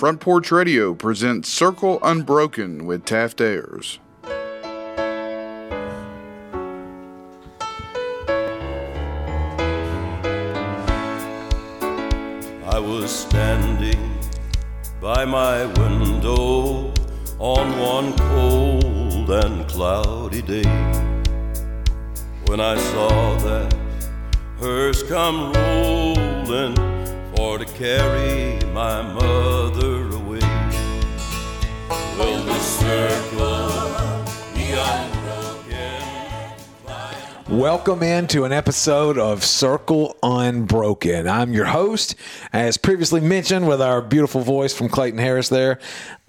Front Porch Radio presents Circle Unbroken with Taft Ayers. I was standing by my window on one cold and cloudy day when I saw that hearse come rolling for to carry my mother Welcome into an episode of Circle Unbroken. I'm your host, as previously mentioned, with our beautiful voice from Clayton Harris there,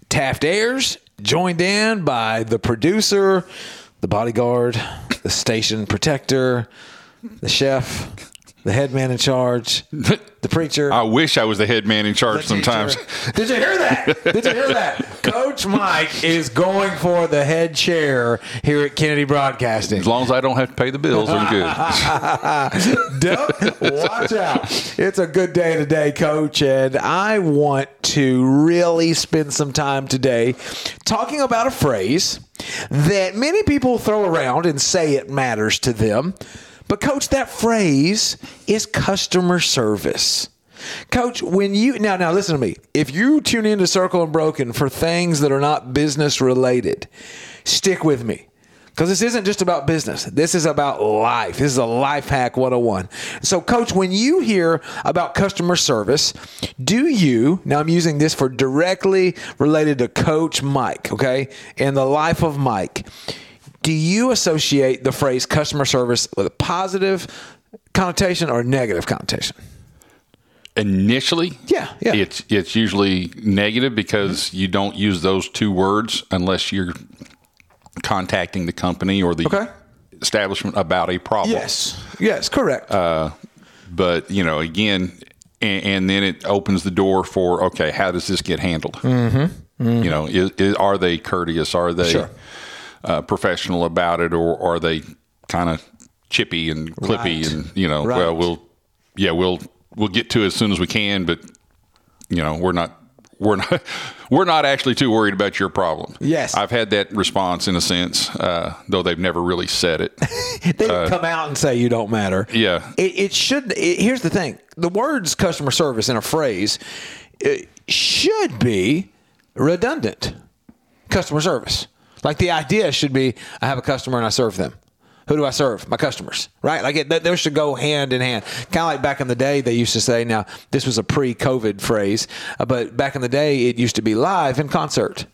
Taft Ayers, joined in by the producer, the bodyguard, the station protector, the chef, the head man in charge, the preacher. I wish I was the head man in charge sometimes. Did you hear that? Did you hear that? Coach Mike is going for the head chair here at Kennedy Broadcasting. As long as I don't have to pay the bills, I'm good. Watch out. It's a good day today, coach. And I want to really spend some time today talking about a phrase that many people throw around and say it matters to them. But, coach, that phrase is customer service. Coach, when you now now listen to me. If you tune into Circle Unbroken for things that are not business related, stick with me. Because this isn't just about business. This is about life. This is a life hack 101. So, coach, when you hear about customer service, do you, now I'm using this for directly related to Coach Mike, okay, and the life of Mike, do you associate the phrase customer service with a positive connotation or a negative connotation? Initially, Yeah, yeah. it's it's usually negative because mm-hmm. you don't use those two words unless you're contacting the company or the Okay. establishment about a problem. Yes. Yes, correct. Uh, but you know, again, and, and then it opens the door for okay, how does this get handled? Mm-hmm. mm-hmm. You know, is, is, are they courteous? Are they Sure. Uh, professional about it, or are they kind of chippy and clippy? Right. And you know, Right. well, we'll yeah, we'll we'll get to it as soon as we can, but you know, we're not. We're not. We're not actually too worried about your problem. Yes. I've had that response in a sense, uh, though they've never really said it. they didn't come out and say you don't matter. uh, Yeah. It, it should. It, here's the thing: the words customer service in a phrase should be redundant. Customer service, like the idea should be: I have a customer and I serve them. Who do I serve? My customers, right? Like it, those should go hand in hand. Kind of like back in the day, they used to say. Now, this was a pre-COVID phrase, uh, but back in the day, it used to be live in concert,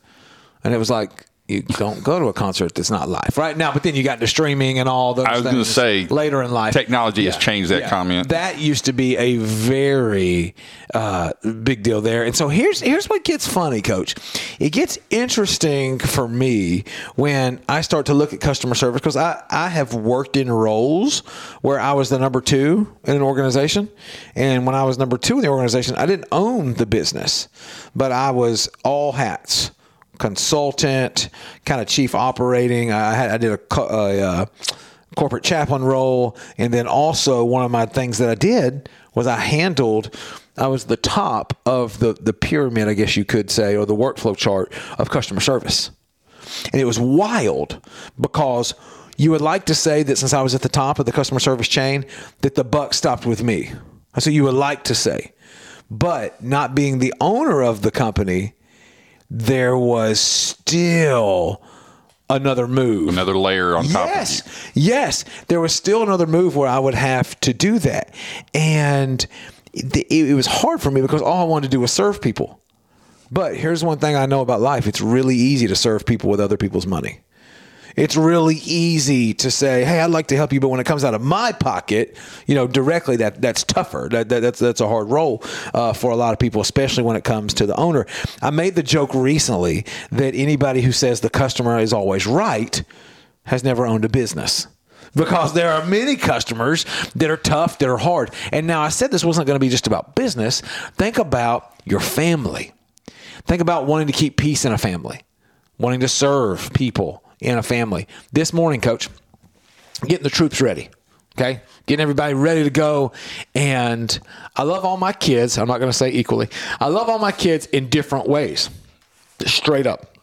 and it was like. You don't go to a concert that's not live, right now. But then you got into streaming and all those. I was going to say later in life, technology has changed that comment. that used to be a very uh, big deal there. And so here's here's what gets funny, Coach. It gets interesting for me when I start to look at customer service because I, I have worked in roles where I was the number two in an organization. And when I was number two in the organization, I didn't own the business, but I was all hats consultant, kind of chief operating. I had I did a, a uh, corporate chaplain role, and then also one of my things that I did was I handled. I was the top of the the pyramid, I guess you could say, or the workflow chart of customer service, and it was wild because. You would like to say that since I was at the top of the customer service chain, that the buck stopped with me. That's what you would like to say. But not being the owner of the company, there was still another move. Another layer on top Yes, of yes. There was still another move where I would have to do that, and it, it was hard for me because all I wanted to do was serve people. But here's one thing I know about life: it's really easy to serve people with other people's money. It's really easy to say, "Hey, I'd like to help you," but when it comes out of my pocket, you know, directly, that that's tougher. That, that that's that's a hard role uh, for a lot of people, especially when it comes to the owner. I made the joke recently that anybody who says the customer is always right has never owned a business. Because there are many customers that are tough, that are hard. And now I said this wasn't going to be just about business. Think about your family. Think about wanting to keep peace in a family, wanting to serve people in a family. This morning, coach, getting the troops ready Okay, getting everybody ready to go, and I love all my kids. I'm not going to say equally. I love all my kids in different ways, straight up.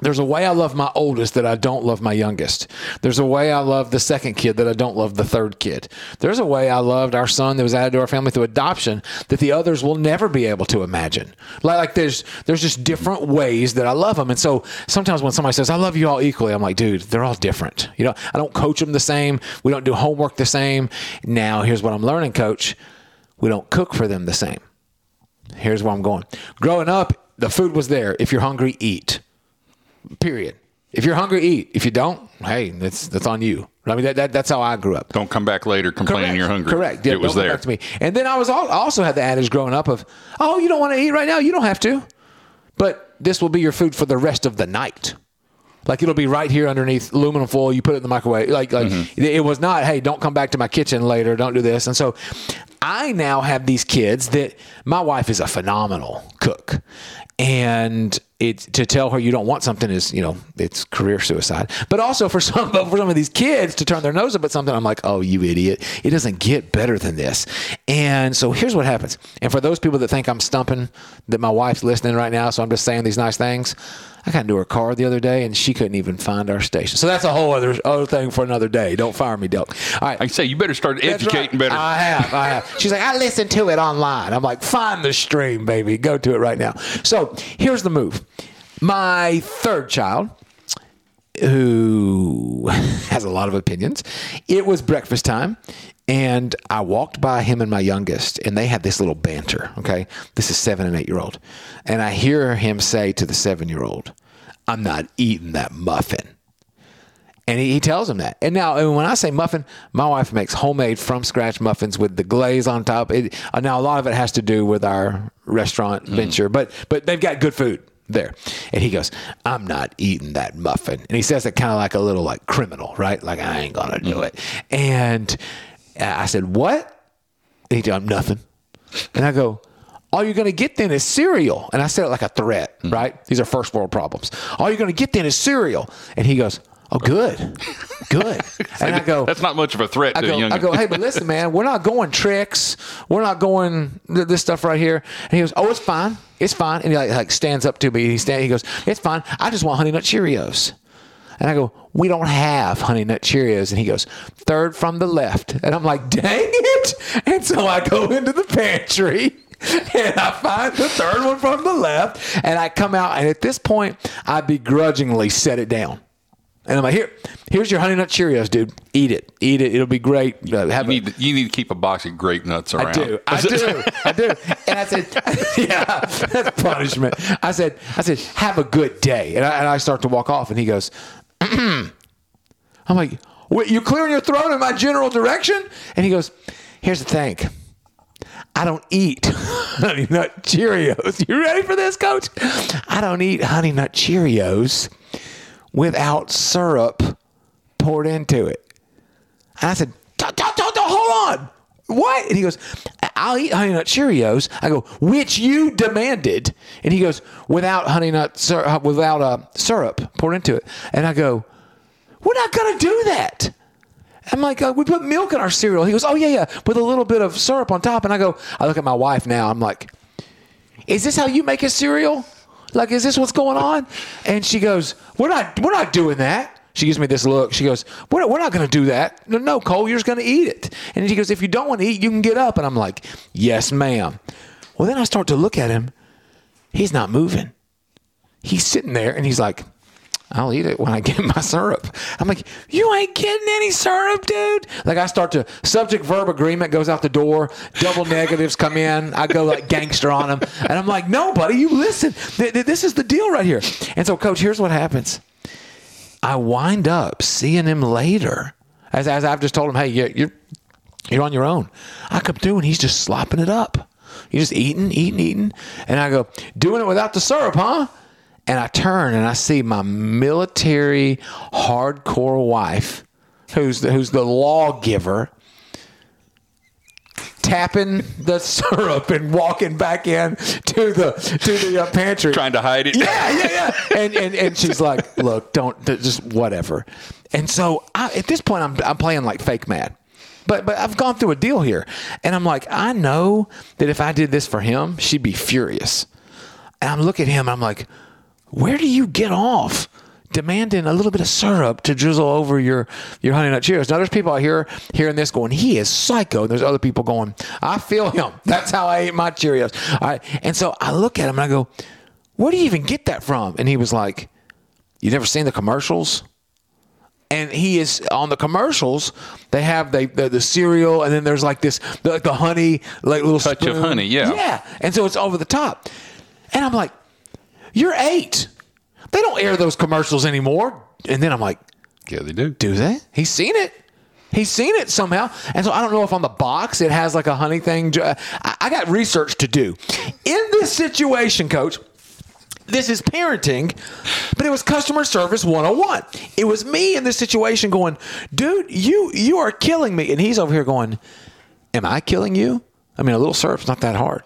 There's a way I love my oldest that I don't love my youngest. There's a way I love the second kid that I don't love the third kid. There's a way I loved our son that was added to our family through adoption that the others will never be able to imagine. Like, like there's there's just different ways that I love them. And so sometimes when somebody says I love you all equally, I'm like, dude, they're all different. You know, I don't coach them the same. We don't do homework the same. Now here's what I'm learning, coach. We don't cook for them the same. Here's where I'm going. Growing up, the food was there. If you're hungry, eat. Period. If you're hungry, eat. If you don't, hey, that's that's on you. I mean, that, that that's how I grew up. Don't come back later complaining you're hungry. Correct. Yeah, it was there. to me. And then I was all, I also had the adage growing up of, oh, you don't want to eat right now, you don't have to, but this will be your food for the rest of the night. Like it'll be right here underneath aluminum foil. You put it in the microwave. Like like Mm-hmm. it was not. Hey, don't come back to my kitchen later. Don't do this. And so, I now have these kids that my wife is a phenomenal cook, and it to tell her you don't want something is you know it's career suicide. But also for some for some of these kids to turn their nose up at something, I'm like, oh, you idiot! It doesn't get better than this. And so here's what happens. And for those people that think I'm stumping that my wife's listening right now, so I'm just saying these nice things. I got into her car the other day and she couldn't even find our station. So that's a whole other other thing for another day. Don't fire me, Doc. All right. I say you better start educating right. better. I have. I have. She's like, I listened to it online. I'm like, find the stream, baby. Go to it right now. So here's the move. My third child, who has a lot of opinions, it was breakfast time. And I walked by him and my youngest, and they had this little banter. Okay. This is seven and eight year old. And I hear him say to the seven year old, I'm not eating that muffin. And he, he tells him that. And now, and when I say muffin, my wife makes homemade from scratch muffins with the glaze on top. It, uh, now, a lot of it has to do with our restaurant venture, but but they've got good food there. And he goes, "I'm not eating that muffin." And he says it kind of like a little like criminal, right? Like I ain't gonna do it. And I said, "What?" And he told him nothing. And I go, all you're going to get then is cereal. And I said it like a threat, mm. right? These are first world problems. All you're going to get then is cereal. And he goes, oh, good, good. and I go, That's not much of a threat I to a go, young. I go, hey, but listen, man, we're not going tricks. We're not going this stuff right here. And he goes, oh, it's fine. It's fine. And he like, like stands up to me. He stand, He goes, it's fine. I just want Honey Nut Cheerios. And I go, we don't have Honey Nut Cheerios. And he goes, third from the left. And I'm like, dang it. And so I go into the pantry. And I find the third one from the left, and I come out, and at this point, I begrudgingly set it down. And I'm like, here, here's your honey nut Cheerios, dude. Eat it, eat it. It'll be great. Uh, you need to, you need to keep a box of grape nuts around. I do. I do. I do. And I said, yeah, that's punishment. I said, I said, have a good day. And I, and I start to walk off, and he goes, I'm like, wait, you clearing your throat in my general direction? And he goes, here's the thing. I don't eat honey nut Cheerios. You ready for this, coach? I don't eat honey nut Cheerios without syrup poured into it. And I said, "Don't- don't- don't- don't- hold on. What? And he goes, I'll eat Honey Nut Cheerios. I go, which you demanded. And he goes, without Honey Nut, syrup, without uh, syrup poured into it. And I go, we're not going to do that. I'm like, uh, we put milk in our cereal. He goes, oh, yeah, yeah, with a little bit of syrup on top. And I go, I look at my wife now. I'm like, is this how you make a cereal? Like, is this what's going on? And she goes, we're not, we're not doing that. She gives me this look. She goes, we're, we're not going to do that. No, no, Cole, you're just going to eat it. And she goes, if you don't want to eat, you can get up. And I'm like, yes, ma'am. Well, then I start to look at him. He's not moving. He's sitting there and he's like, I'll eat it when I get my syrup. I'm like, you ain't getting any syrup, dude. Like I start to subject verb agreement goes out the door, double negatives come in. I go like gangster on him, and I'm like, no, buddy, you listen. Th- th- This is the deal right here. And so, coach, here's what happens. I wind up seeing him later, as as I've just told him, hey, you're you're, you're on your own. I come through and he's just slopping it up. He's just eating, eating, eating, and I go, doing it without the syrup, huh? And I turn and I see my military hardcore wife, who's the, who's the lawgiver, tapping the syrup and walking back in to the to the uh, pantry, Trying to hide it. yeah, yeah, yeah. And, and and she's like, "Look, don't just whatever." And so I, at this point, I'm I'm playing like fake mad But but I've gone through a deal here, and I'm like, I know that if I did this for him, she'd be furious. And I'm looking at him, and I'm like, where do you get off? Demanding a little bit of syrup to drizzle over your your honey nut Cheerios. Now there's people out here hearing this going, he is psycho. And there's other people going, I feel him. That's how I ate my Cheerios. All right. And so I look at him and I go, where do you even get that from? And he was like, you never seen the commercials? and he is on the commercials. They have the, the, the cereal, and then there's like this the, like the honey, like little Touch of honey, yeah. yeah. And so it's over the top, and I'm like, "You're eight. They don't air those commercials anymore." And then I'm like, Yeah, they do. "Do they?" He's seen it. He's seen it somehow, and so I don't know if on the box it has like a honey thing. I, I got research to do in this situation, Coach this is parenting, but it was customer service 101. It was me in this situation going, dude, you you are killing me. And he's over here going, Am I killing you? I mean, a little surf's not that hard.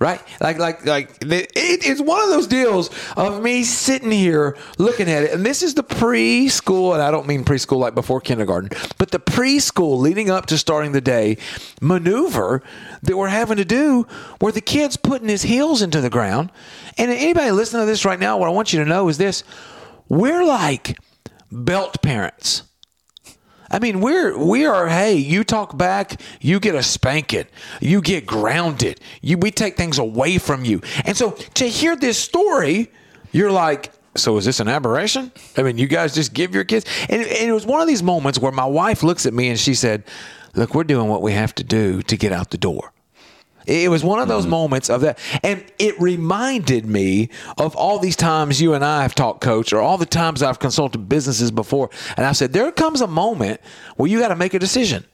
Right? Like, like, like, it, it's one of those deals of me sitting here looking at it. And this is the preschool, and I don't mean preschool like before kindergarten, but the preschool leading up to starting the day maneuver that we're having to do where the kid's putting his heels into the ground. And anybody listening to this right now, what I want you to know is this we're like belt parents. I mean, we're we are. Hey, you talk back, you get a spanking, you get grounded. You we take things away from you, and so to hear this story, you're like, so is this an aberration? I mean, you guys just give your kids, and, and it was one of these moments where my wife looks at me and she said, "Look, we're doing what we have to do to get out the door." It was one of those mm-hmm. moments of that. And it reminded me of all these times you and I have talked, coach, or all the times I've consulted businesses before. And I said, there comes a moment where you got to make a decision.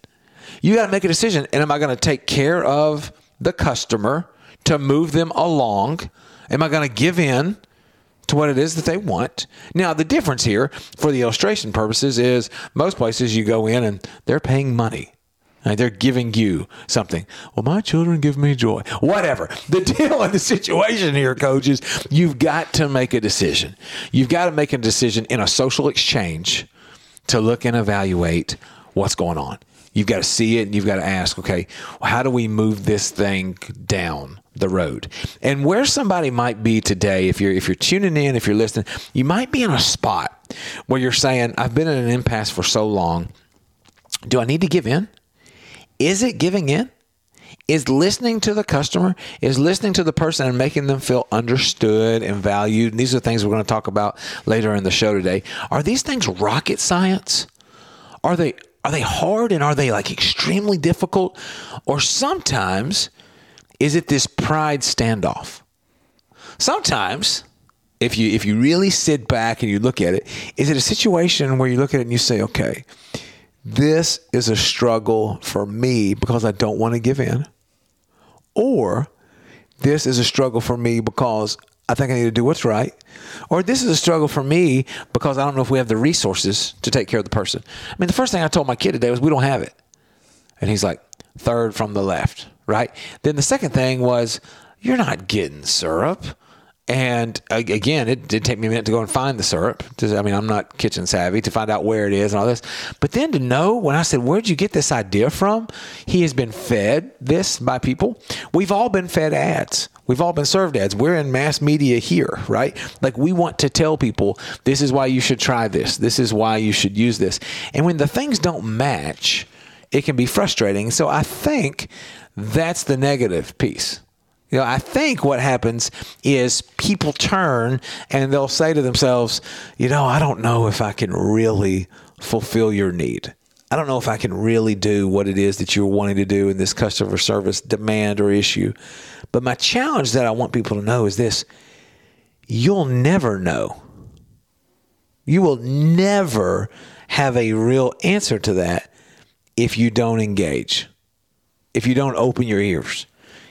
You got to make a decision. And am I going to take care of the customer to move them along? Am I going to give in? to what it is that they want. Now, the difference here, for the illustration purposes, is most places you go in and they're paying money. Like they're giving you something. Well, my children give me joy. Whatever. The deal in the situation here, coach, is you've got to make a decision. You've got to make a decision in a social exchange to look and evaluate what's going on. You've got to see it and you've got to ask, okay, how do we move this thing down the road? And where somebody might be today, if you're if you're tuning in, if you're listening, you might be in a spot where you're saying, I've been in an impasse for so long. Do I need to give in? Is it giving in? Is listening to the customer, is listening to the person and making them feel understood and valued. And these are things we're going to talk about later in the show today. Are these things rocket science? Are they are they hard and are they like extremely difficult? Or sometimes is it this pride standoff? Sometimes if you if you really sit back and you look at it, is it a situation where you look at it and you say, okay, this is a struggle for me because I don't want to give in, or this is a struggle for me because I think I need to do what's right, or this is a struggle for me because I don't know if we have the resources to take care of the person. I mean, the first thing I told my kid today was we don't have it, and he's like, third from the left, right? Then the second thing was, you're not getting syrup. And uh, again, it did take me a minute to go and find the syrup. I mean, I'm not kitchen savvy to find out where it is and all this. But then to know when I said, Where'd you get this idea from? He has been fed this by people. We've all been fed ads. We've all been served ads. We're in mass media here, right? Like we want to tell people this is why you should try this. This is why you should use this. And when the things don't match, it can be frustrating. So I think that's the negative piece. You know, I think what happens is people turn and they'll say to themselves, you know, I don't know if I can really fulfill your need. I don't know if I can really do what it is that you're wanting to do in this customer service demand or issue. But my challenge that I want people to know is this you'll never know. You will never have a real answer to that if you don't engage, if you don't open your ears,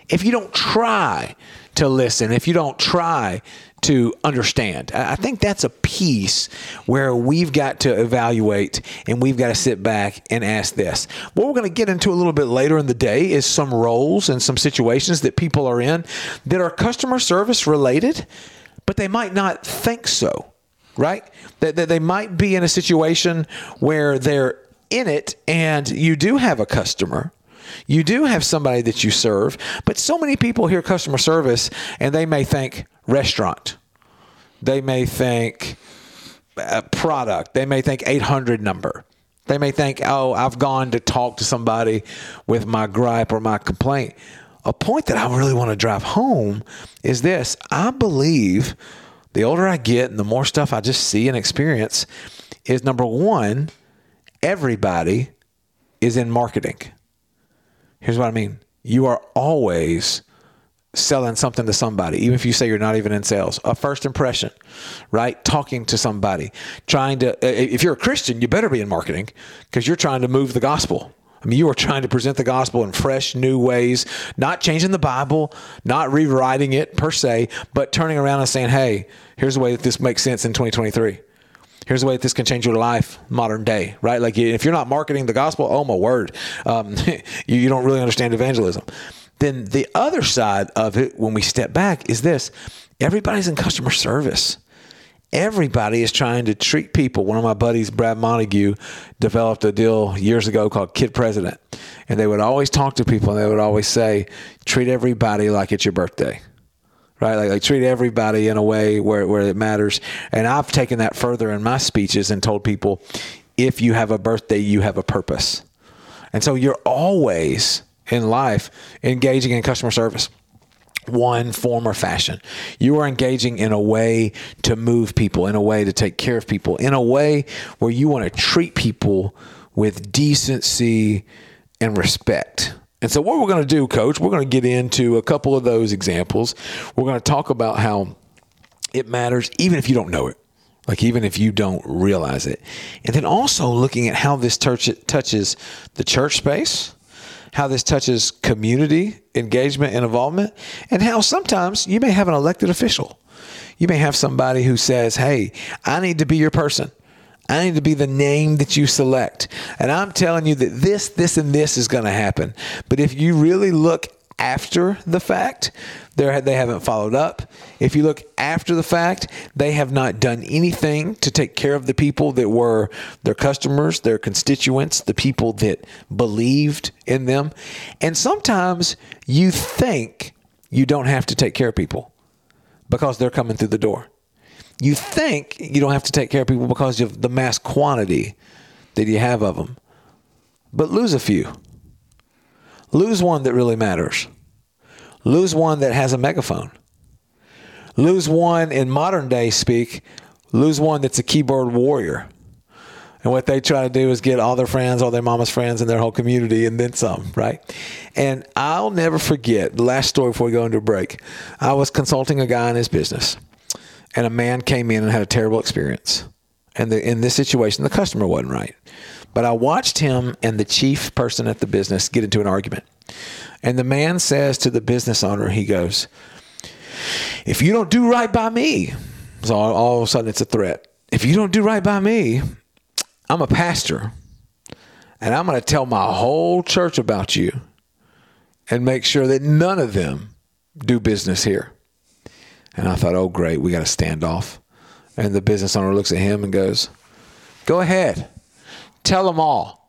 if you don't try to listen, if you don't try to understand. I think that's a piece where we've got to evaluate and we've got to sit back and ask this. What we're going to get into a little bit later in the day is some roles and some situations that people are in that are customer service related, but they might not think so, right? That, that they might be in a situation where they're in it and you do have a customer. You do have somebody that you serve, but so many people hear customer service and they may think restaurant. They may think uh, product. They may think 800 number. They may think, oh, I've gone to talk to somebody with my gripe or my complaint. A point that I really want to drive home is this I believe the older I get and the more stuff I just see and experience is number one, everybody is in marketing. Here's what I mean you are always selling something to somebody, even if you say you're not even in sales. A first impression, right? Talking to somebody, trying to, if you're a Christian, you better be in marketing because you're trying to move the gospel. I mean, you are trying to present the gospel in fresh, new ways, not changing the Bible, not rewriting it per se, but turning around and saying, hey, here's the way that this makes sense in 2023. Here's the way that this can change your life modern day, right? Like if you're not marketing the gospel, oh my word, um, you, you don't really understand evangelism. Then the other side of it, when we step back, is this everybody's in customer service. Everybody is trying to treat people. One of my buddies, Brad Montague, developed a deal years ago called Kid President. And they would always talk to people and they would always say, treat everybody like it's your birthday right? Like, like treat everybody in a way where, where it matters. And I've taken that further in my speeches and told people, if you have a birthday, you have a purpose. And so you're always in life engaging in customer service one form or fashion. You are engaging in a way to move people, in a way to take care of people, in a way where you want to treat people with decency and respect. And so, what we're going to do, coach, we're going to get into a couple of those examples. We're going to talk about how it matters, even if you don't know it, like even if you don't realize it. And then also looking at how this touches the church space how this touches community engagement and involvement, and how sometimes you may have an elected official. You may have somebody who says, Hey, I need to be your person. I need to be the name that you select. And I'm telling you that this, this, and this is going to happen. But if you really look after the fact, they haven't followed up. If you look after the fact, they have not done anything to take care of the people that were their customers, their constituents, the people that believed in them. And sometimes you think you don't have to take care of people because they're coming through the door. You think you don't have to take care of people because of the mass quantity that you have of them. But lose a few Lose one that really matters. Lose one that has a megaphone. Lose one in modern day speak. Lose one that's a keyboard warrior. And what they try to do is get all their friends, all their mama's friends, and their whole community, and then some, right? And I'll never forget the last story before we go into a break. I was consulting a guy in his business, and a man came in and had a terrible experience. And the, in this situation, the customer wasn't right. But I watched him and the chief person at the business get into an argument. And the man says to the business owner, he goes, If you don't do right by me, so all, all of a sudden it's a threat. If you don't do right by me, I'm a pastor and I'm going to tell my whole church about you and make sure that none of them do business here. And I thought, oh, great, we got a standoff. And the business owner looks at him and goes, Go ahead. Tell them all.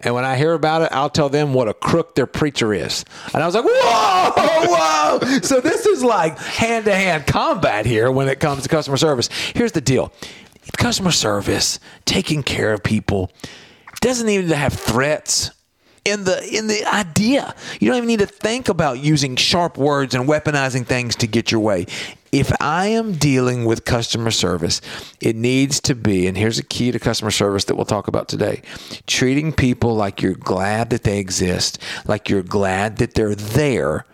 And when I hear about it, I'll tell them what a crook their preacher is. And I was like, whoa, whoa. so this is like hand to hand combat here when it comes to customer service. Here's the deal customer service, taking care of people, doesn't even have threats in the in the idea. You don't even need to think about using sharp words and weaponizing things to get your way. If I am dealing with customer service, it needs to be, and here's a key to customer service that we'll talk about today treating people like you're glad that they exist, like you're glad that they're there,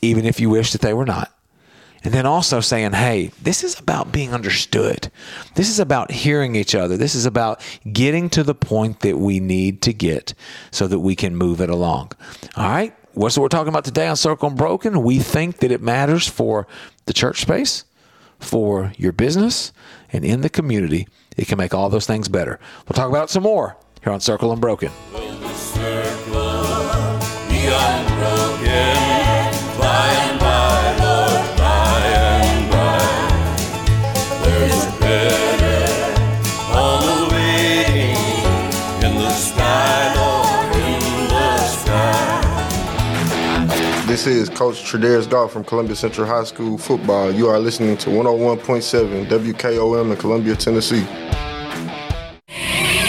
even if you wish that they were not. And then also saying, hey, this is about being understood. This is about hearing each other. This is about getting to the point that we need to get so that we can move it along. All right. What's what we're talking about today on Circle Unbroken? We think that it matters for the church space, for your business, and in the community. It can make all those things better. We'll talk about some more here on Circle Unbroken. in the This is Coach Tredaris Goff from Columbia Central High School football. You are listening to 101.7 WKOM in Columbia, Tennessee.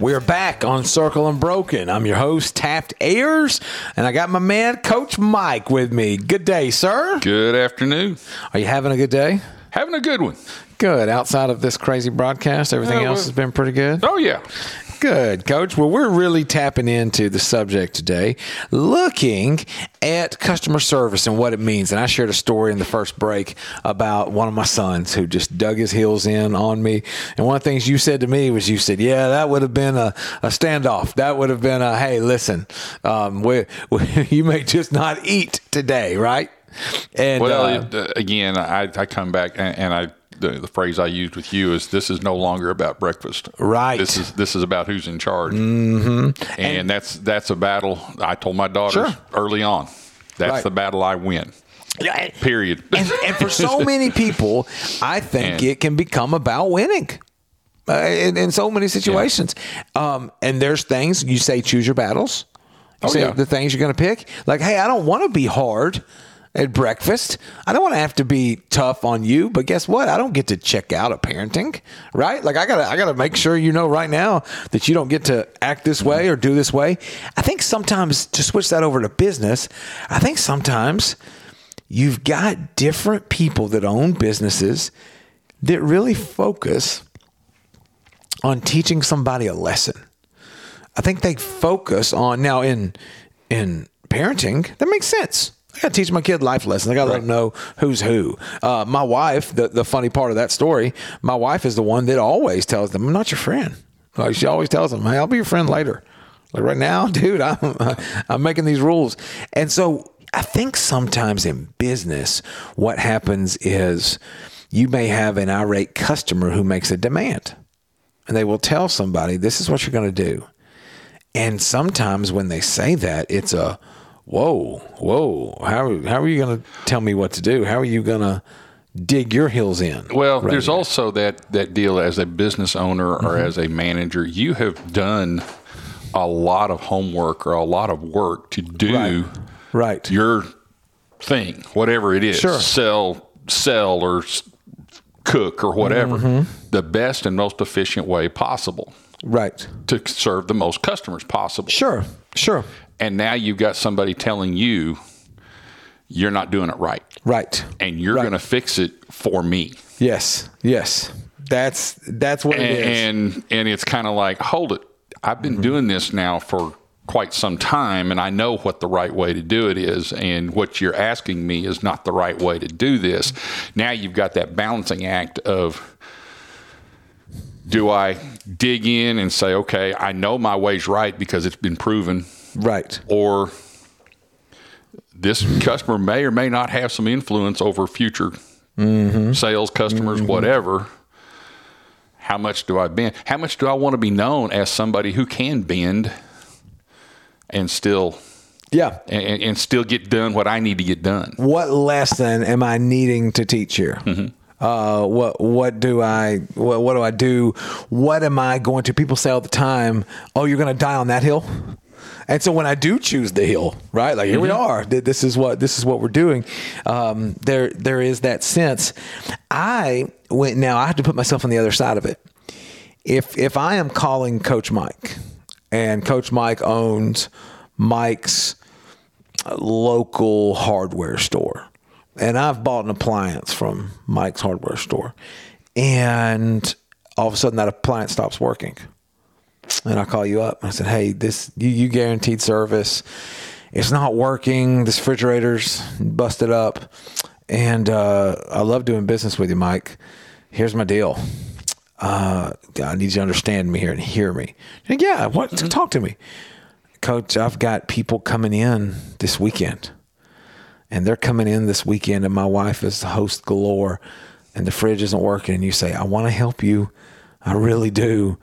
We're back on Circle Unbroken. I'm your host, Taft Ayers, and I got my man, Coach Mike, with me. Good day, sir. Good afternoon. Are you having a good day? Having a good one. Good. Outside of this crazy broadcast, everything Yeah, else has been pretty good. Oh, yeah. Good, Coach. Well, we're really tapping into the subject today, looking at customer service and what it means. And I shared a story in the first break about one of my sons who just dug his heels in on me. And one of the things you said to me was, you said, "Yeah, that would have been a, a standoff. That would have been a, hey, listen, um, we, we, you may just not eat today, right?" And well, uh, it, uh, again, I, I come back and, and I the, the phrase I used with you is this is no longer about breakfast. Right. This is this is about who's in charge. Mm-hmm. And, that's that's a battle. I told my daughters Sure. early on. That's Right. the battle I win. Period. And, and for so many people, I think And- it can become about winning. Uh, in, in so many situations, um, and there's things you say choose your battles. You Oh, say yeah. the things you're going to pick. Like, hey, I don't want to be hard at breakfast. I don't want to have to be tough on you. But guess what? I don't get to check out of parenting, right? Like, I gotta, I gotta make sure you know right now that you don't get to act this way or do this way. I think sometimes to switch that over to business, I think sometimes you've got different people that own businesses that really focus on teaching somebody a lesson. I think they focus on now in in parenting. That makes sense. I got to teach my kid life lessons. I got to let them know who's who. Uh, my wife, the the funny part of that story, my wife is the one that always tells them, "I'm not your friend." Like she always tells them, "Hey, I'll be your friend later." Like right now, dude, I'm I'm making these rules, and so I think sometimes in business, what happens is you may have an irate customer who makes a demand and they will tell somebody this is what you're going to do and sometimes when they say that it's a whoa whoa how, how are you going to tell me what to do how are you going to dig your heels in Well, Right. there's also that that deal as a business owner or Mhm. as a manager, you have done a lot of homework or a lot of work to do right, your thing, whatever it is. Sure. Sell, sell, or cook or whatever, Mhm. the best and most efficient way possible. Right. To serve the most customers possible. Sure. Sure. And now you've got somebody telling you you're not doing it right. Right. And you're going to fix it for me. yes yes that's that's what and, it is Mm-hmm. and and it's kind of like hold it i've been doing this now for quite some time and i know what the right way to do it is and what you're asking me is not the right way to do this now you've got that balancing act of do i dig in and say okay i know my way's right because it's been proven right or this customer may or may not have some influence over future Mm-hmm. sales, customers, whatever. How much do I bend? How much do I want to be known as somebody who can bend and still, yeah, and, and still get done what I need to get done? what lesson am I needing to teach here? Mm-hmm. Uh, what what do I what, what do I do? What am I going to? People say all the time, "Oh, you're going to die on that hill." And so when I do choose the hill, right? Like here we Mhm. are. This is what this is what we're doing. Um, there there is that sense. I went now. I have to put myself on the other side of it. If if I am calling Coach Mike, and Coach Mike owns Mike's local hardware store. And I've bought an appliance from Mike's hardware store. And all of a sudden that appliance stops working. And I call you up. I said, Hey, this you, you guaranteed service. It's not working. This refrigerator's busted up. And uh, I love doing business with you, Mike. Here's my deal. Uh, I need you to understand me here and hear me. And yeah, what? Talk to me. Coach, I've got people coming in this weekend. And they're coming in this weekend, and my wife is the host galore, and the fridge isn't working. And you say, I want to help you. I really do.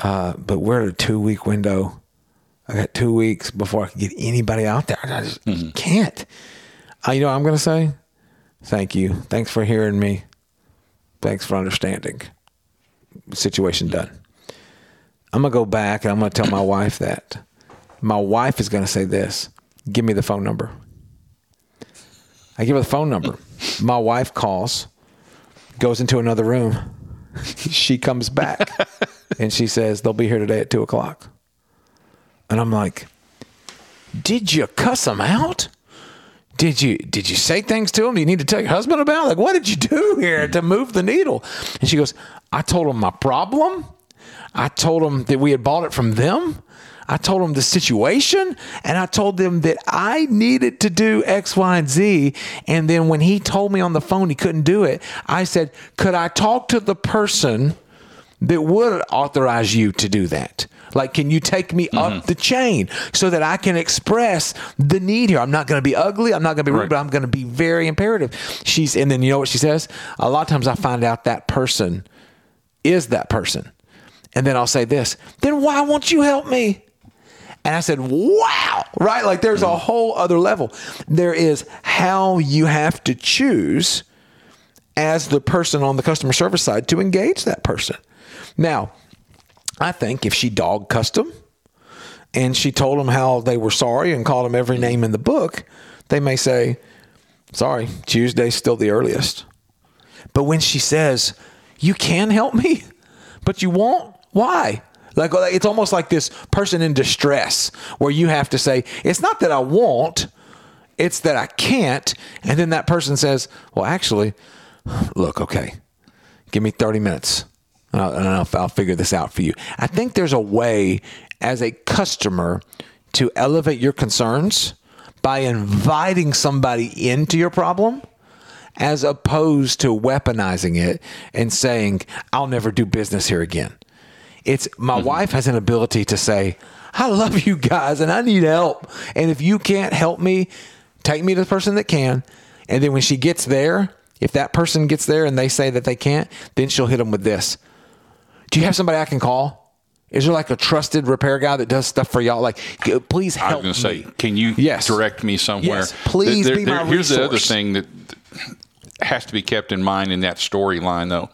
Uh, but we're at a two week window. I got two weeks before I can get anybody out there. I just can't. Uh, you know what I'm going to say? Thank you. Thanks for hearing me. Thanks for understanding. Situation done. I'm going to go back and I'm going to tell my wife that. My wife is going to say this Give me the phone number. I give her the phone number. My wife calls, goes into another room. she comes back and she says, They'll be here today at two o'clock. And I'm like, Did you cuss them out? Did you did you say things to them? Do you need to tell your husband about? Like, what did you do here to move the needle? And she goes, I told him my problem. I told him that we had bought it from them. I told them the situation and I told them that I needed to do X, Y, and Z. And then when he told me on the phone he couldn't do it, I said, Could I talk to the person that would authorize you to do that? Like, can you take me up mm-hmm. the chain so that I can express the need here? I'm not going to be ugly. I'm not going to be rude, but I'm going to be very imperative. She's, and then you know what she says? A lot of times I find out that person is that person. And then I'll say this, then why won't you help me? And I said, wow, right? Like there's a mm. whole other level. There is how you have to choose as the person on the customer service side to engage that person. Now, I think if she dog custom and she told them how they were sorry and called them every name in the book, they may say, sorry, Tuesday's still the earliest. But when she says, you can help me, but you won't, why? Like it's almost like this person in distress where you have to say, it's not that I won't, it's that I can't. And then that person says, well, actually, look, okay, give me 30 minutes and I'll, I'll figure this out for you. I think there's a way as a customer to elevate your concerns by inviting somebody into your problem as opposed to weaponizing it and saying, I'll never do business here again. It's my Mm-hmm. wife has an ability to say, I love you guys and I need help. And if you can't help me, take me to the person that can. And then when she gets there, if that person gets there and they say that they can't, then she'll hit them with this. Do you have somebody I can call? Is there like a trusted repair guy that does stuff for y'all? Like, please I was going to say, can you Yes. direct me somewhere? Yes, please be my Here's the other thing that has to be kept in mind in that storyline, though,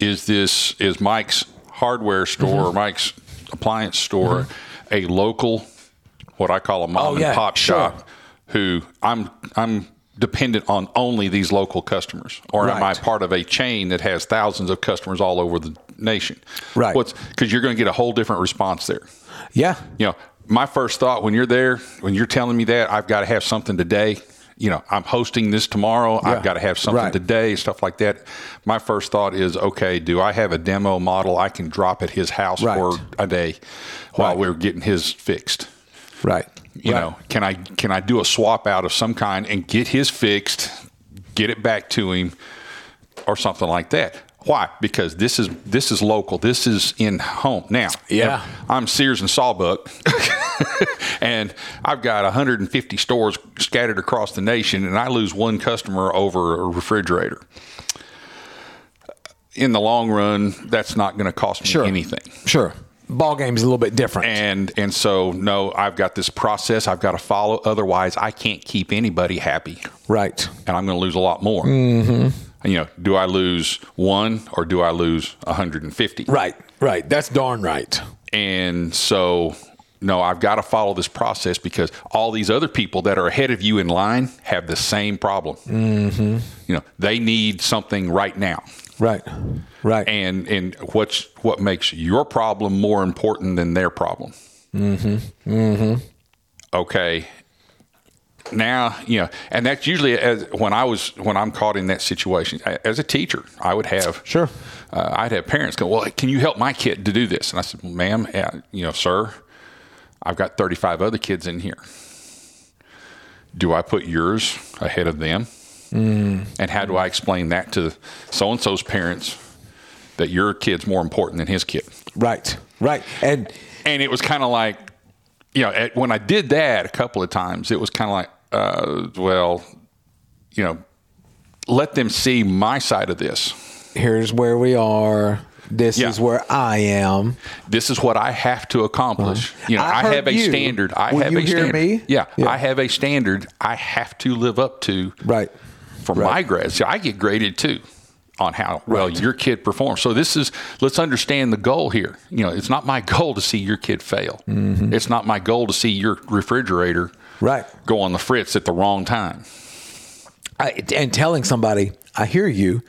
is this is Mike's hardware store Mm-hmm. Mike's appliance store a local, what I call a mom Oh, and yeah, pop sure. shop, who I'm I'm dependent on only these local customers, or am I part of a chain that has thousands of customers all over the nation? Right. What's because you're going to get a whole different response there Yeah. you know, my first thought when you're there, when you're telling me that I've got to have something today, you know, I'm hosting this tomorrow, Yeah. I've got to have something Right. today, stuff like that. My first thought is, okay, do I have a demo model I can drop at his house Right. for a day while Right. we're getting his fixed? Right. You know, can I can I do a swap out of some kind and get his fixed, get it back to him, or something like that? Why? Because this is this is local. This is in home. Now, Yeah. I'm Sears and Sawbuck, and I've got 150 stores scattered across the nation, and I lose one customer over a refrigerator. In the long run, that's not going to cost me Sure. anything Sure. Ball game is a little bit different. and and so no i've got this process i've got to follow otherwise i can't keep anybody happy right. and i'm going to lose a lot more mm-hmm. You know do i lose one or do i lose 150 Right. Right. That's darn right. and so no i've got to follow this process because all these other people that are ahead of you in line have the same problem mm-hmm. you know they need something right now Right. Right. and and what's what makes your problem more important than their problem mm-hmm. Mm-hmm. okay now you know and that's usually as when i was when i'm caught in that situation as a teacher i would have Sure. uh, i'd have parents go well can you help my kid to do this and i said well, ma'am uh, you know sir i've got 35 other kids in here do i put yours ahead of them and how do I explain that to so and so's parents that your kid's more important than his kid? Right. Right. And And it was kind of like, you know, at, when I did that a couple of times, it was kind of like, uh, well, you know, let them see my side of this. here's where we are. This Yeah. is where I am. This is what I have to accomplish. you know, I I, have a you. standard. I Will have you a hear standard. me? Yeah, Yeah. I have a standard I have to live up to. Right. for my grades. I get graded too on how well your kid performs. So this is let's understand the goal here. You know, it's not my goal to see your kid fail. It's not my goal to see your refrigerator Right. go on the fritz at the wrong time. I, and telling somebody, I hear you.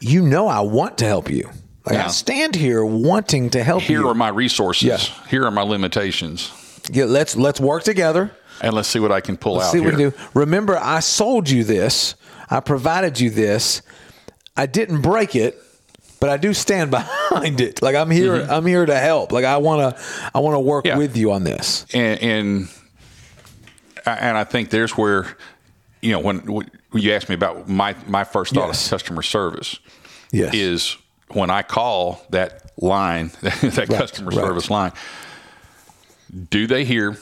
You know, I want to help you. Like I stand here wanting to help you. Here you. are my resources. Yeah. Here are my limitations. Yeah, let's let's work together. And let's see what I can pull Let's out see here. we do. Remember, I sold you this. I provided you this. I didn't break it, but I do stand behind it. Like I'm here. I'm here to help. Like I want to. I want to work Mm-hmm. Yeah. with you on this. and, and and I think there's where you know when, when you asked me about my my first thought Yes. of customer service Yes. is when I call that line that customer right. service line do they hear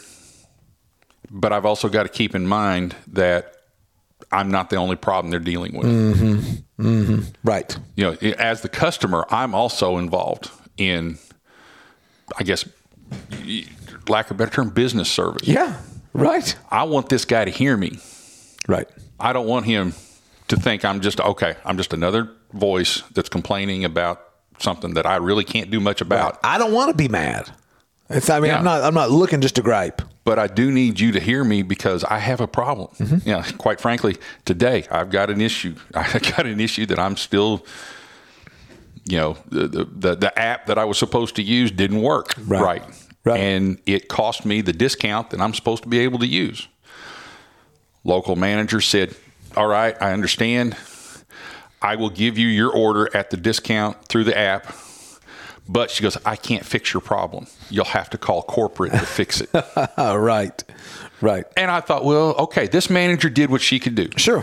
but I've also got to keep in mind that I'm not the only problem they're dealing with mm-hmm. Mm-hmm. right. you know, as the customer, I'm also involved in, I guess, lack of a better term, business service. Yeah, right. I want this guy to hear me. Right. I don't want him to think I'm just okay. I'm just another voice that's complaining about something that I really can't do much about. I don't want to be mad. It's, I mean, Yeah. I'm not. I'm not looking just to gripe. But I do need you to hear me because I have a problem. Mm-hmm. Yeah, quite frankly, today I've got an issue. I got an issue that I'm still, you know, the the, the, the app that I was supposed to use didn't work Right. right. And it cost me the discount that I'm supposed to be able to use. Local manager said, All right, I understand. I will give you your order at the discount through the app. But she goes, I can't fix your problem. You'll have to call corporate to fix it. right. Right. And I thought, well, okay, this manager did what she could do. Sure.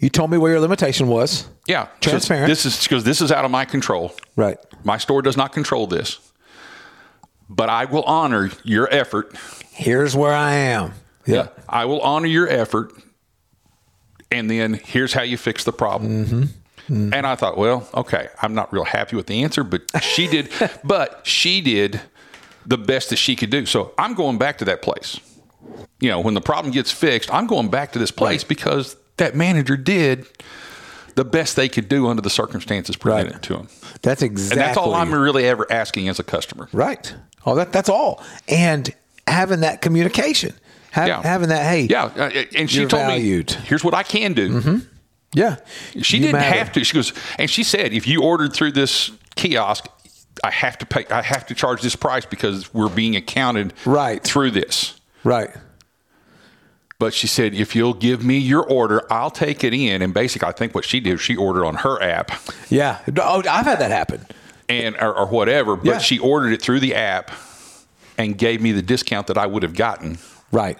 You told me where your limitation was. Yeah, Transparent. This is because this is out of my control. Right. My store does not control this. But I will honor your effort. Here's where I am. Yeah. I will honor your effort. And then here's how you fix the problem. Mm-hmm. And I thought, well, okay, I'm not real happy with the answer, but she did, but she did the best that she could do. So I'm going back to that place. You know, when the problem gets fixed, I'm going back to this place because that manager did the best they could do under the circumstances presented to them. That's exactly. And that's all I'm really ever asking as a customer. Right. Oh, that that's all. And having that communication, Yeah. having that. Hey, Yeah, uh, and she told valued. me, "Here's what I can do." Mm-hmm. yeah. She You didn't matter. have to. She goes, and she said, "If you ordered through this kiosk, I have to pay. I have to charge this price because we're being accounted Right. through this." Right. But she said, "If you'll give me your order, I'll take it in." And basically, I think what she did, she ordered on her app Yeah. Oh, I've had that happen. And or, or whatever. But Yeah. she ordered it through the app and gave me the discount that I would have gotten. Right.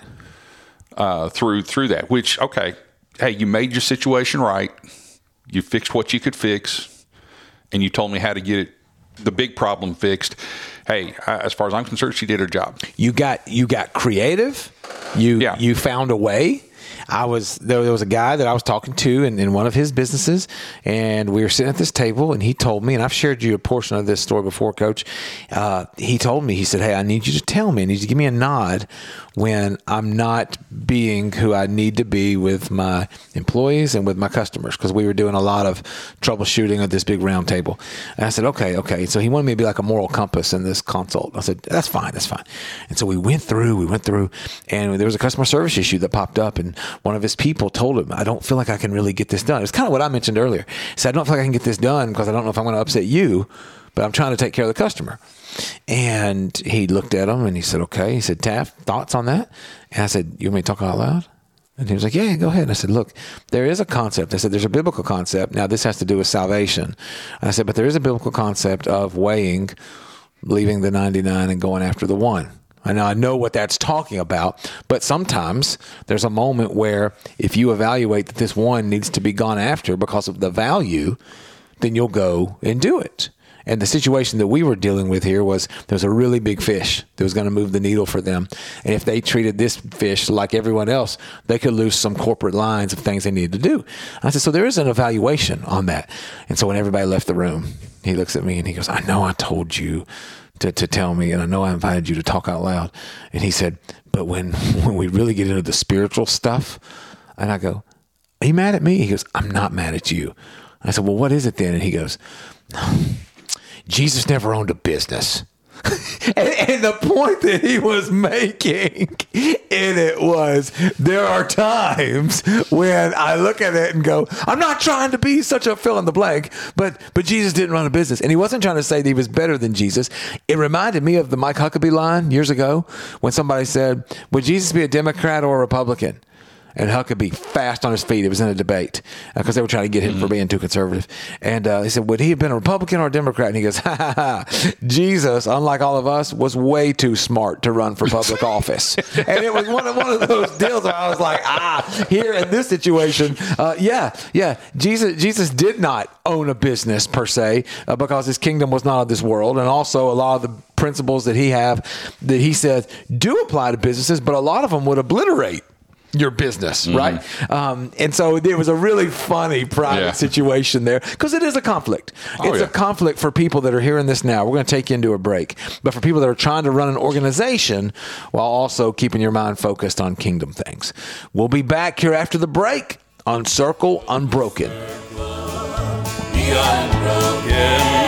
uh, through through that. Which okay, hey, you made your situation right. You fixed what you could fix, and you told me how to get it, the big problem fixed. Hey, I, as far as I'm concerned, she did her job. You got you got creative. You Yeah. you found a way. I was there, there was a guy that I was talking to in, in one of his businesses, and we were sitting at this table, and he told me, and I've shared you a portion of this story before, Coach. Uh, he told me, he said, "Hey, I need you to tell me, I need you to give me a nod when I'm not being who I need to be with my employees and with my customers, because we were doing a lot of troubleshooting at this big round table." And I said, "Okay, okay." So he wanted me to be like a moral compass in this consult. I said, "That's fine, that's fine." And so we went through, we went through, and there was a customer service issue that popped up, and one of his people told him, "I don't feel like I can really get this done." It's kind of what I mentioned earlier. He said, "I don't feel like I can get this done because I don't know if I'm going to upset you, but I'm trying to take care of the customer." And he looked at him and he said, "Okay." He said, "Taft, thoughts on that?" And I said, "You want me to talk out loud?" And he was like, Yeah, go ahead. And I said, Look, there is a concept. I said, There's a biblical concept. Now, this has to do with salvation. I said, But there is a biblical concept of weighing, leaving the 99 and going after the one. Know I know what that's talking about, but sometimes there's a moment where if you evaluate that this one needs to be gone after because of the value, then you'll go and do it. And the situation that we were dealing with here was there was a really big fish that was going to move the needle for them. And if they treated this fish like everyone else, they could lose some corporate lines of things they needed to do. I said, so there is an evaluation on that. And so when everybody left the room, he looks at me and he goes, I know I told you to, to tell me, and I know I invited you to talk out loud. And he said, but when, when we really get into the spiritual stuff, and I go, are you mad at me? He goes, I'm not mad at you. I said, well, what is it then? And he goes, Jesus never owned a business. and, and the point that he was making in it was there are times when I look at it and go, I'm not trying to be such a fill in the blank, but but Jesus didn't run a business. And he wasn't trying to say that he was better than Jesus. It reminded me of the Mike Huckabee line years ago when somebody said, Would Jesus be a Democrat or a Republican? And Huckabee fast on his feet. It was in a debate because they were trying to get him for being too conservative. And uh, he said, "Would he have been a Republican or a Democrat?" And he goes, "Ha ha ha! Jesus, unlike all of us, was way too smart to run for public office." And it was one of one of those deals where I was like, "Ah, here in this situation, uh, yeah, yeah, Jesus, Jesus did not own a business per se uh, because his kingdom was not of this world, and also a lot of the principles that he have that he said do apply to businesses, but a lot of them would obliterate." Your business, right? Um, and so it was a really funny private Yeah. situation there because it is a conflict. Oh, it's yeah. a conflict for people that are hearing this now. We're going to take you into a break, but for people that are trying to run an organization while also keeping your mind focused on kingdom things, we'll be back here after the break on Circle Unbroken. be unbroken.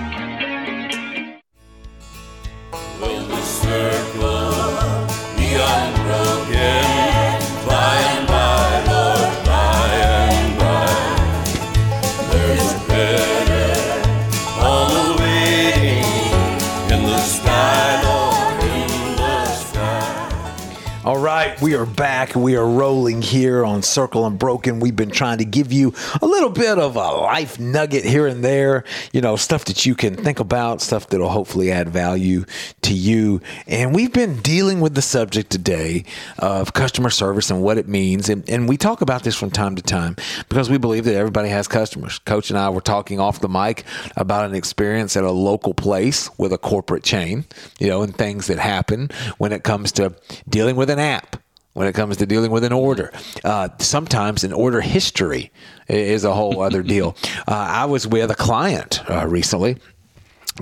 Back. We are rolling here on Circle Unbroken. We've been trying to give you a little bit of a life nugget here and there, you know, stuff that you can think about, stuff that'll hopefully add value to you. And we've been dealing with the subject today of customer service and what it means. And, and we talk about this from time to time because we believe that everybody has customers. Coach and I were talking off the mic about an experience at a local place with a corporate chain, you know, and things that happen when it comes to dealing with an app when it comes to dealing with an order. Uh, sometimes an order history is a whole other deal. Uh, I was with a client uh, recently.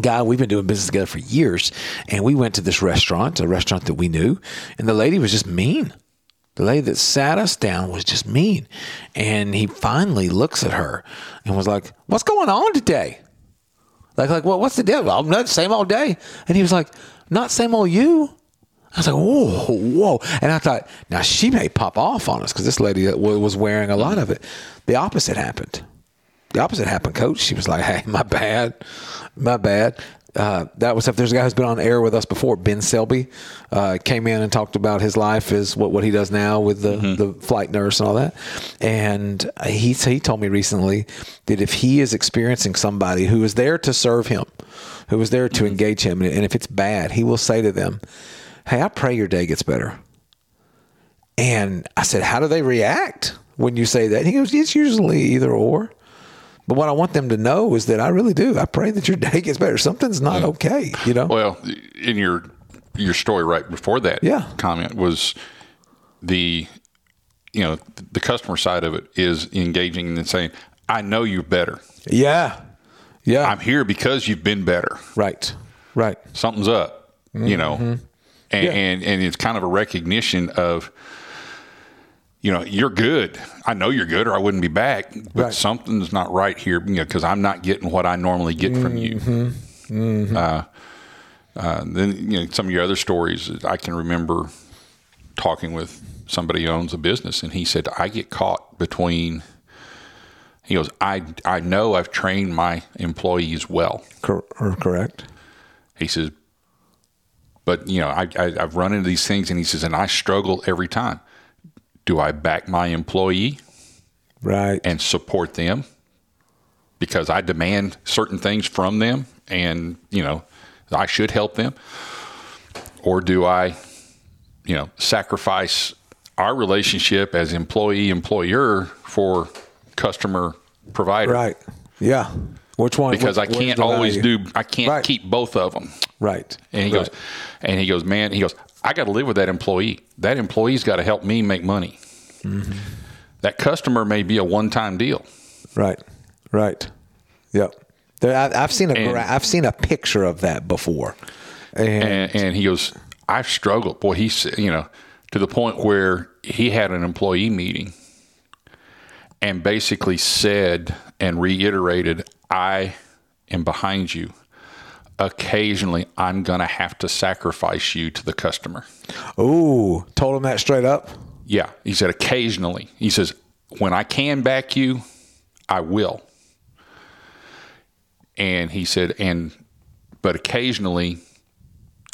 Guy, we've been doing business together for years, and we went to this restaurant, a restaurant that we knew, and the lady was just mean. The lady that sat us down was just mean. And he finally looks at her and was like, What's going on today? Like, like, well, what's the deal? Well, not same old day. And he was like, Not same old you. I was like, whoa, whoa. And I thought, now she may pop off on us because this lady was wearing a lot of it. The opposite happened. The opposite happened, coach. She was like, hey, my bad. My bad. Uh, that was if there's a guy who's been on air with us before, Ben Selby, uh, came in and talked about his life is what, what he does now with the, the flight nurse and all that. And he, he told me recently that if he is experiencing somebody who is there to serve him, who is there to engage him, and if it's bad, he will say to them, Hey, I pray your day gets better. And I said, How do they react when you say that? He goes, It's usually either or. But what I want them to know is that I really do. I pray that your day gets better. Something's not okay, you know? Well, in your your story right before that Yeah. comment was the you know the customer side of it is engaging and saying, "I know you're better. Yeah, yeah. I'm here because you've been better. Right, right. Something's up. You know, Mhm. And, Yeah. and and it's kind of a recognition of." You know, you're good. I know you're good, or I wouldn't be back. But Right. something's not right here, you know, because I'm not getting what I normally get from you. Mhm. Mhm. Uh, uh, then you know some of your other stories. I can remember talking with somebody who owns a business, and he said, "I get caught between." He goes, "I I know I've trained my employees well." Cor- or correct. He says, "But you know, I, I I've run into these things," and he says, "And I struggle every time. Do I back my employee?" Right. And support them because I demand certain things from them and, you know, I should help them. Or do I, you know, sacrifice our relationship as employee employer for customer provider? Right. Yeah. Which one? Because I which- can't always value? do, I can't keep both of them. Right. And he Right. goes, and he goes, man, he goes, I got to live with that employee. That employee's got to help me make money. Mm-hmm. That customer may be a one-time deal. Right. Right. Yep. There, I, I've seen a And- gra- I've seen a picture of that before. And, and, and he goes, I've struggled. Boy, he's you know to the point where he had an employee meeting and basically said and reiterated, "I am behind you. Occasionally, I'm going to have to sacrifice you to the customer." Ooh, told him that straight up. Yeah, he said occasionally. He says, "When I can back you, I will." And he said, "And but occasionally,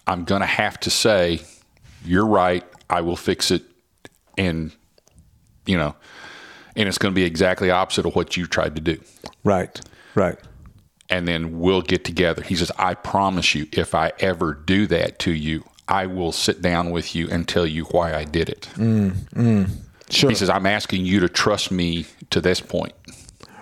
I'm going to have to say, you're right. I will fix it." And you know, and it's going to be exactly opposite of what you tried to do. Right. Right. And then we'll get together. He says, "I promise you, if I ever do that to you, I will sit down with you and tell you why I did it." Mm, mm. Sure. He says, I'm asking you to trust me to this point.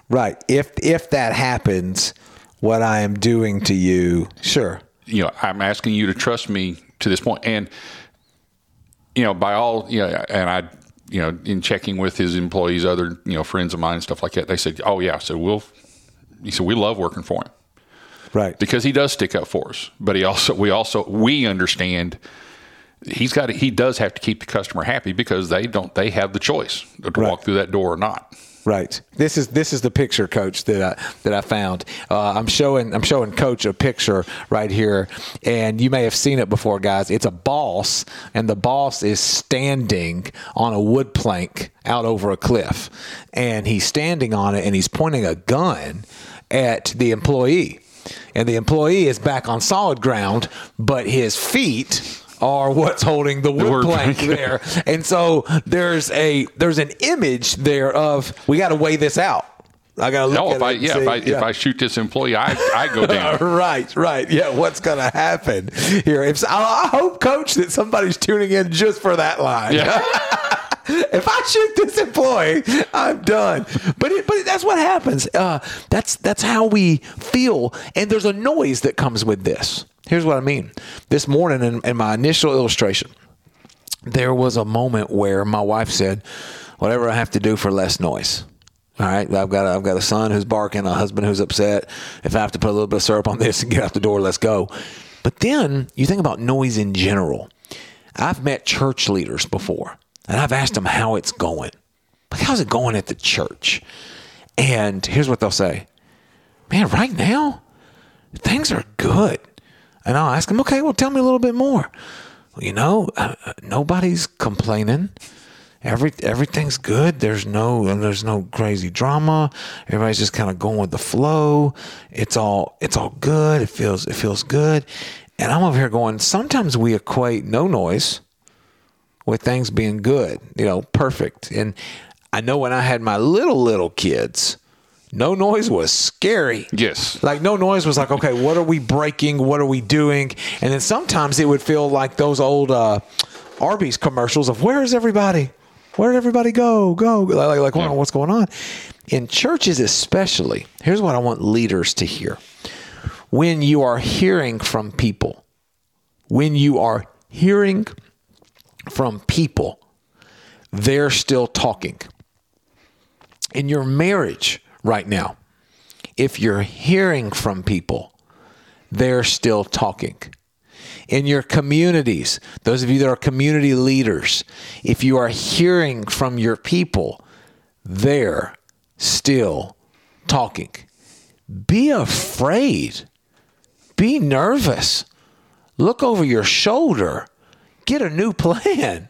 Right. If if that happens, what I am doing to you, sure. You know, I'm asking you to trust me to this point. And, you know, by all, you know, and I, you know, in checking with his employees, other you know friends of mine and stuff like that, they said, "Oh yeah," so we'll. He said, "We love working for him." Right. Because he does stick up for us, but he also we also we understand he's got to, he does have to keep the customer happy because they don't they have the choice to walk through that door or not. Right. This is this is the picture, Coach, that I that I found. Uh, I'm showing I'm showing Coach a picture right here, and you may have seen it before, guys. It's a boss, and the boss is standing on a wood plank out over a cliff, and he's standing on it, and he's pointing a gun at the employee, and the employee is back on solid ground, but his feet are what's holding the wood, wood plank plank. there. And so there's a there's an image there of we got to weigh this out. I got to look No, at if I yeah, if see- I if I shoot this employee, I I go down. right, right. Yeah, what's going to happen here? If I, I hope, Coach, that somebody's tuning in just for that line. if I shoot this employee, I'm done. But it, but that's what happens. Uh, that's that's how we feel, and there's a noise that comes with this. Here's what I mean. This morning, in, in my initial illustration, there was a moment where my wife said, "Whatever I have to do for less noise." All right, I've got a, I've got a son who's barking, a husband who's upset. If I have to put a little bit of syrup on this and get out the door, let's go. But then you think about noise in general. I've met church leaders before, and I've asked them how it's going. Like, how's it going at the church? And here's what they'll say Man, right now, things are good. And I'll ask them, Okay, well, tell me a little bit more. You know, uh, uh, nobody's complaining. Every everything's good. There's no there's no crazy drama. Everybody's just kind of going with the flow. It's all it's all good. It feels it feels good. And I'm over here going. Sometimes we equate no noise with things being good. You know, perfect. And I know when I had my little little kids, no noise was scary. Yes. Like no noise was like, okay, what are we breaking? What are we doing? And then sometimes it would feel like those old uh, Arby's commercials of where is everybody? Where did everybody go? Go like like, like what's going on? In churches especially, here's what I want leaders to hear. When you are hearing from people, when you are hearing from people, they're still talking. In your marriage right now, if you're hearing from people, they're still talking. In your communities, those of you that are community leaders, if you are hearing from your people, they're still talking. Be afraid. Be nervous. Look over your shoulder. Get a new plan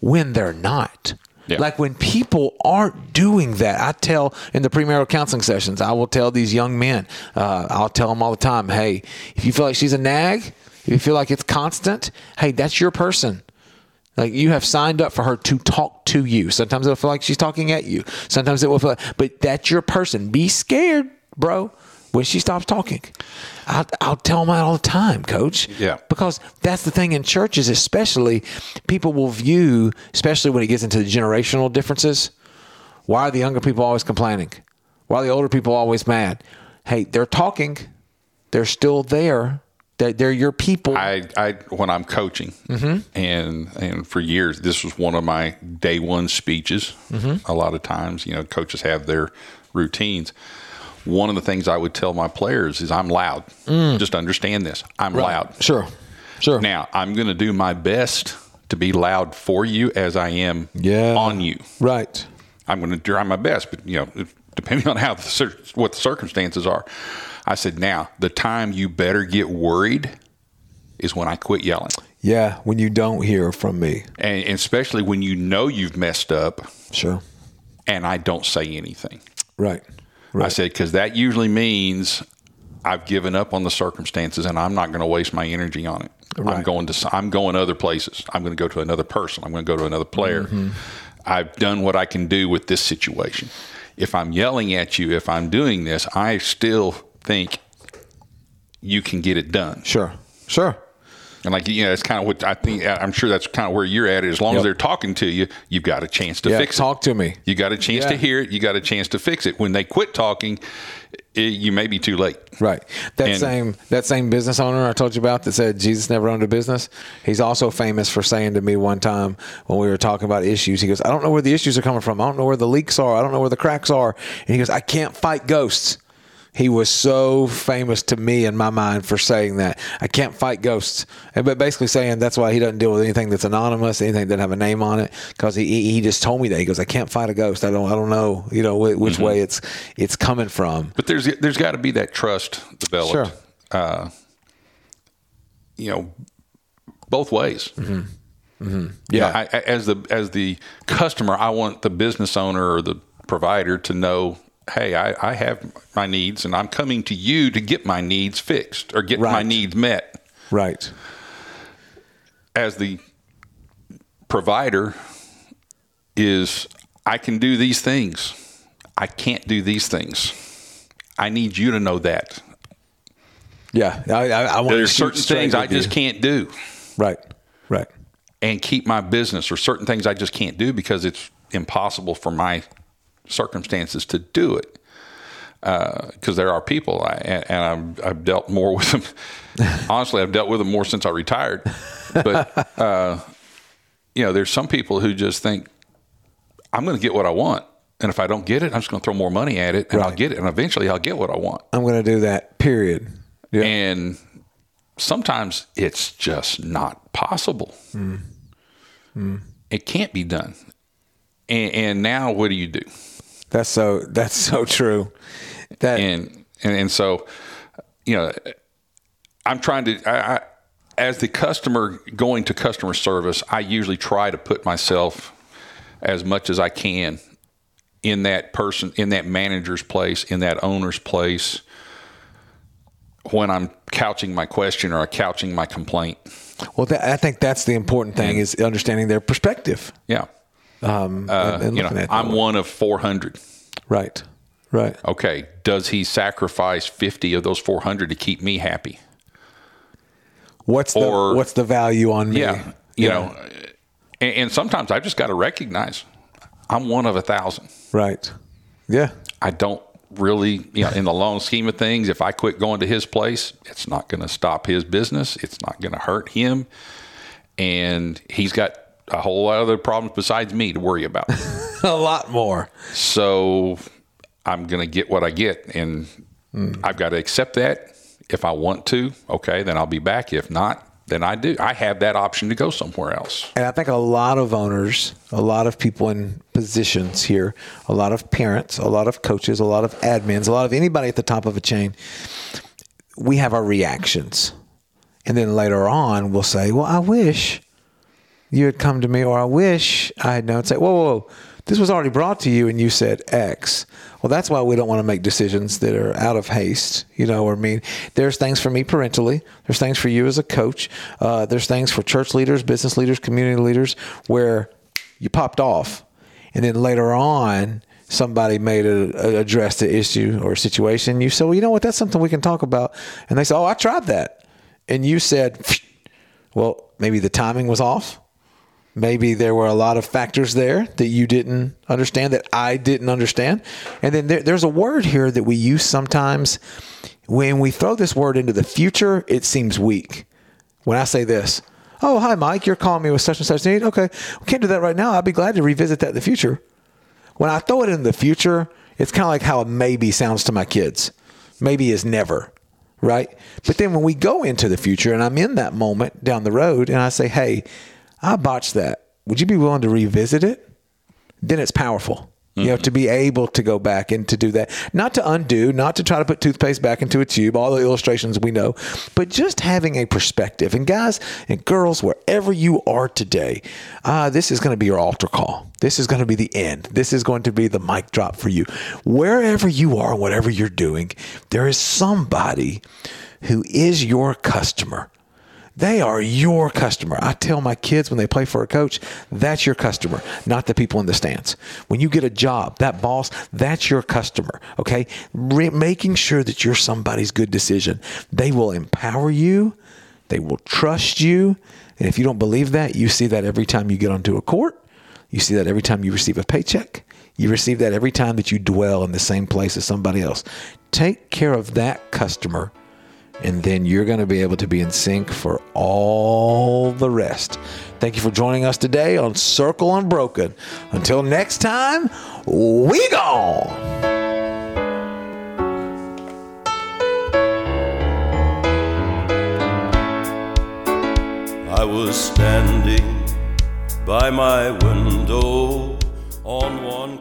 when they're not. Like when people aren't doing that, I tell in the premarital counseling sessions, I will tell these young men, uh, I'll tell them all the time, hey, if you feel like she's a nag, if you feel like it's constant, hey, that's your person. Like you have signed up for her to talk to you. Sometimes it'll feel like she's talking at you. Sometimes it will feel, but that's your person. Be scared, bro, when she stops talking. I'll, I'll tell them that all the time, coach. Yeah. Because that's the thing in churches, especially, people will view, especially when it gets into the generational differences. Why are the younger people always complaining? Why are the older people always mad? Hey, they're talking. They're still there. They're, they're your people. I, I when I'm coaching, Mhm. and and for years, this was one of my day one speeches. Mhm. A lot of times, you know, coaches have their routines. One of the things I would tell my players is, "I'm loud. Mm. Just understand this. I'm Right. loud. Sure, sure. Now, I'm going to do my best to be loud for you as I am yeah. on you. Right. I'm going to try my best, but you know, depending on how the what the circumstances are, I said, now the time you better get worried is when I quit yelling, Yeah, when you don't hear from me. and, and especially when you know you've messed up. Sure. And I don't say anything. Right. I said because that usually means I've given up on the circumstances, and I'm not going to waste my energy on it. I'm going to I'm going other places. I'm going to go to another person. I'm going to go to another player. Mhm. I've done what I can do with this situation. If I'm yelling at you, if I'm doing this, I still think you can get it done. Sure. Sure. And like you know, it's kind of what I think. I'm sure that's kind of where you're at. As long as they're talking to you, you've got a chance to Yeah, fix it. talk to me. You got a chance to hear it. You got a chance to fix it. When they quit talking, it, you may be too late. Right. That And- same that same business owner I told you about that said Jesus never owned a business. He's also famous for saying to me one time when we were talking about issues, he goes, "I don't know where the issues are coming from. I don't know where the leaks are. I don't know where the cracks are." And he goes, "I can't fight ghosts." He was so famous to me in my mind for saying that. I can't fight ghosts. But basically saying that's why he doesn't deal with anything that's anonymous, anything that have a name on it. Because he, he just told me that. He goes, I can't fight a ghost. I don't I don't know, you know, wh- which Mhm. way it's it's coming from. But there's there's got to be that trust developed. Sure. Uh, you know, both ways. Mm-hmm. You know, I- as the as the customer, I want the business owner or the provider to know, hey, I, I have my needs, and I'm coming to you to get my needs fixed or get my needs met. Right. As the provider, is I can do these things. I can't do these things. I need you to know that. Yeah, I, I, I want There's certain things I just you. can't do. Right. Right. And keep my business, or certain things I just can't do because it's impossible for my circumstances to do it. Because there are people, I, and, and I've, I've dealt more with them. Honestly, I've dealt with them more since I retired. But uh, you know, there's some people who just think I'm going to get what I want, and if I don't get it, I'm just going to throw more money at it, and I'll get it, and eventually I'll get what I want. I'm going to do that. Period. Yeah. And sometimes it's just not possible. Mm. Mm. It can't be done. And, and now, what do you do? That's so. That's so true. That and and, and so, you know, I'm trying to. I, I, as the customer going to customer service, I usually try to put myself as much as I can in that person, in that manager's place, in that owner's place when I'm couching my question or couching my complaint. Well, that, I think that's the important thing is understanding their perspective. Yeah. Um, Uh, and, and you know, I'm one of 400. Right. Right. Okay. Does he sacrifice 50 of those 400 to keep me happy? What's the what's the value on me? Yeah. You know, and, and sometimes I've just got to recognize I'm one of a thousand. Right. Yeah. I don't really, you know, in the long scheme of things, if I quit going to his place, it's not going to stop his business. It's not going to hurt him. And he's got a whole lot of other problems besides me to worry about. a lot more. So I'm going to get what I get. And hmm. I've got to accept that. If I want to, okay, then I'll be back. If not, then I do. I have that option to go somewhere else. And I think a lot of owners, a lot of people in positions here, a lot of parents, a lot of coaches, a lot of admins, a lot of anybody at the top of a chain, we have our reactions. And then later on, we'll say, Well, I wish you had come to me, or I wish I had known. Say, Whoa, whoa, whoa, this was already brought to you, and you said X. Well, that's why we don't want to make decisions that are out of haste, you know, or mean. There's things for me parentally. There's things for you as a coach. Uh, there's things for church leaders, business leaders, community leaders, where you popped off, and then later on, somebody made a, a address the issue or situation. You said, well, you know what? That's something we can talk about. And they said, oh, I tried that, and you said, well, maybe the timing was off. Maybe there were a lot of factors there that you didn't understand, that I didn't understand. And then there, there's a word here that we use sometimes. When we throw this word into the future, it seems weak. When I say this, oh, hi, Mike, you're calling me with such and such need. Okay, we can't do that right now. I'd be glad to revisit that in the future. When I throw it in the future, it's kind of like how a maybe sounds to my kids. Maybe is never, right? But then when we go into the future and I'm in that moment down the road and I say, hey, I botched that. Would you be willing to revisit it? Then it's powerful. You know, to be able to go back and to do that, not to undo, not to try to put toothpaste back into a tube, all the illustrations we know, but just having a perspective. And guys and girls, wherever you are today, uh, this is going to be your altar call. This is going to be the end. This is going to be the mic drop for you. Wherever you are, whatever you're doing, there is somebody who is your customer. They are your customer. I tell my kids when they play for a coach, that's your customer, not the people in the stands. When you get a job, that boss, that's your customer. Okay. Re- making sure that you're somebody's good decision. They will empower you. They will trust you. And if you don't believe that, you see that every time you get onto a court. You see that every time you receive a paycheck. You receive that every time that you dwell in the same place as somebody else. Take care of that customer, and then you're going to be able to be in sync for all the rest. Thank you for joining us today on Circle Unbroken. Until next time, we gone. I was standing by my window on one